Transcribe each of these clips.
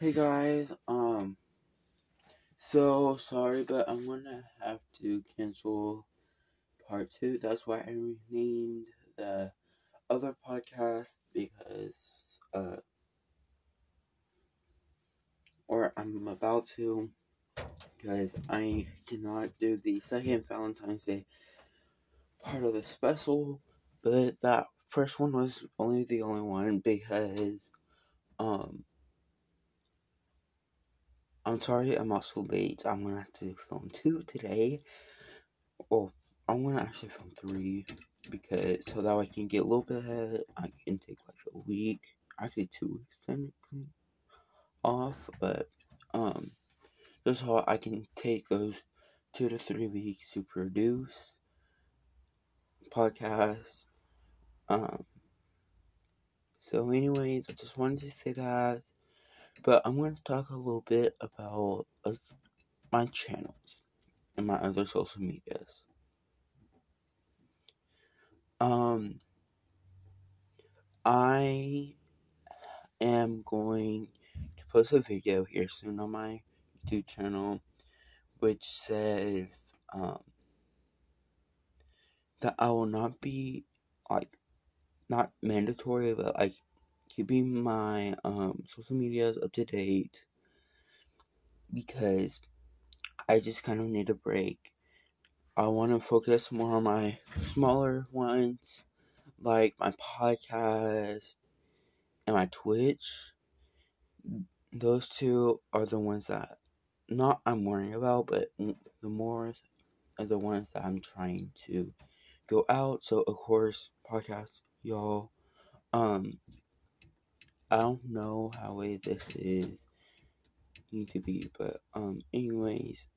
Hey guys, um, so sorry, but I'm gonna have to cancel part two. That's why I renamed the other podcast because, uh, or I'm about to, because I cannot do the second Valentine's Day part of the special, but that first one was only the only one because, um, I'm sorry I'm also late. I'm gonna have to film two today. Well, I'm gonna actually film three because so that I can get a little bit ahead. I can take like a week, actually two weeks technically off, but um, just so I can take those two to three weeks to produce podcast. Um. So, anyways, I just wanted to say that, but I'm going to talk a little bit about uh, my channels and my other social medias. Um, I am going to post a video here soon on my YouTube channel, which says um, that I will not be like not mandatory, but like keeping my um, social medias up to date because I just kind of need a break. I want to focus more on my smaller ones, like my podcast and my Twitch. Those two are the ones that not I'm worrying about, but the more are the ones that I'm trying to go out. So of course, podcast, y'all. Um, I don't know how way this is need to be, but um, anyways,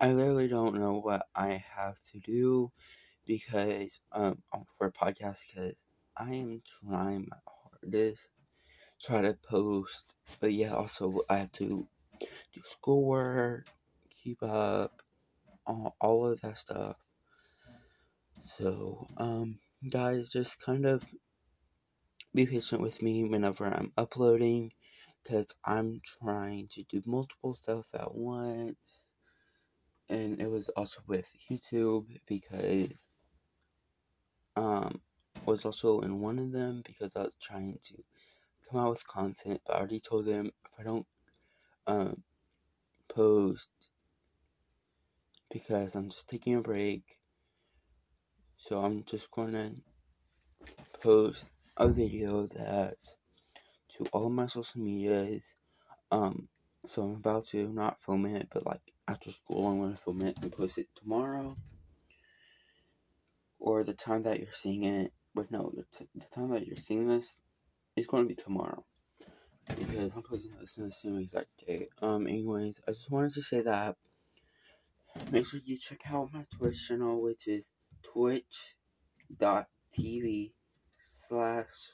I literally don't know what I have to do because um for a podcast because I am trying my hardest try to post, but yeah, also I have to do schoolwork, keep up, all, all of that stuff. So, um, guys, just kind of be patient with me whenever I'm uploading because I'm trying to do multiple stuff at once. And it was also with YouTube because um was also in one of them because I was trying to come out with content, but I already told them if I don't um post because I'm just taking a break. So I'm just gonna post a video that to all my social medias. Um, so I'm about to not film it, but like after school, I'm gonna film it and post it tomorrow, or the time that you're seeing it. But no, the, the time that you're seeing this is going to be tomorrow because I'm posting this in the same exact day. Um, anyways, I just wanted to say that. Make sure you check out my Twitch channel, which is twitch.tv slash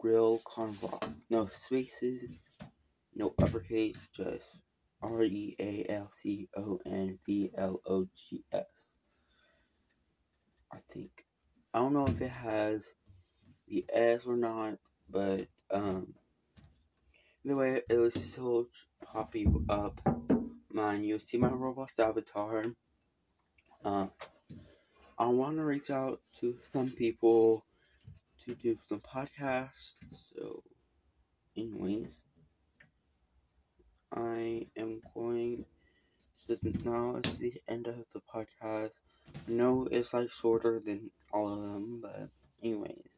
Real Convlogs. No spaces, no uppercase, just R E A L C O N V L O G S. I think. I don't know if it has the S or not, but um, the way it was still popping up. Mine, you see my Roblox avatar. Uh, I want to reach out to some people to do some podcasts. So, anyways, I am going. Now it's the end of the podcast. No, it's like shorter than all of them, but anyways,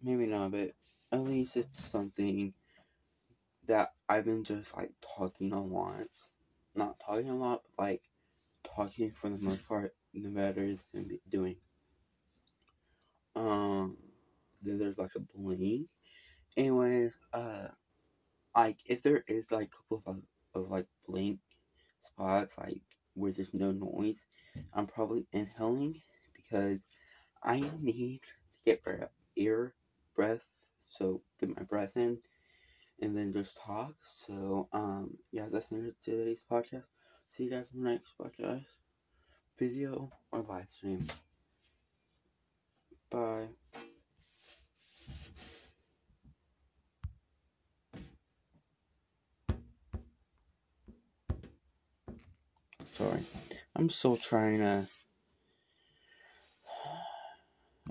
maybe not. But at least it's something that I've been just like talking a lot. Not talking a lot, but like talking for the most part, the better than doing. Um, then there's like a blank. Anyways, uh, like if there is like a couple of, of like blink spots, like where there's no noise, I'm probably inhaling because I need to get air, breath, so get my breath in, and then just talk. So, um, yeah, that's end of today's podcast. See you guys in the next podcast, video, or live stream. Bye. Sorry. I'm still trying to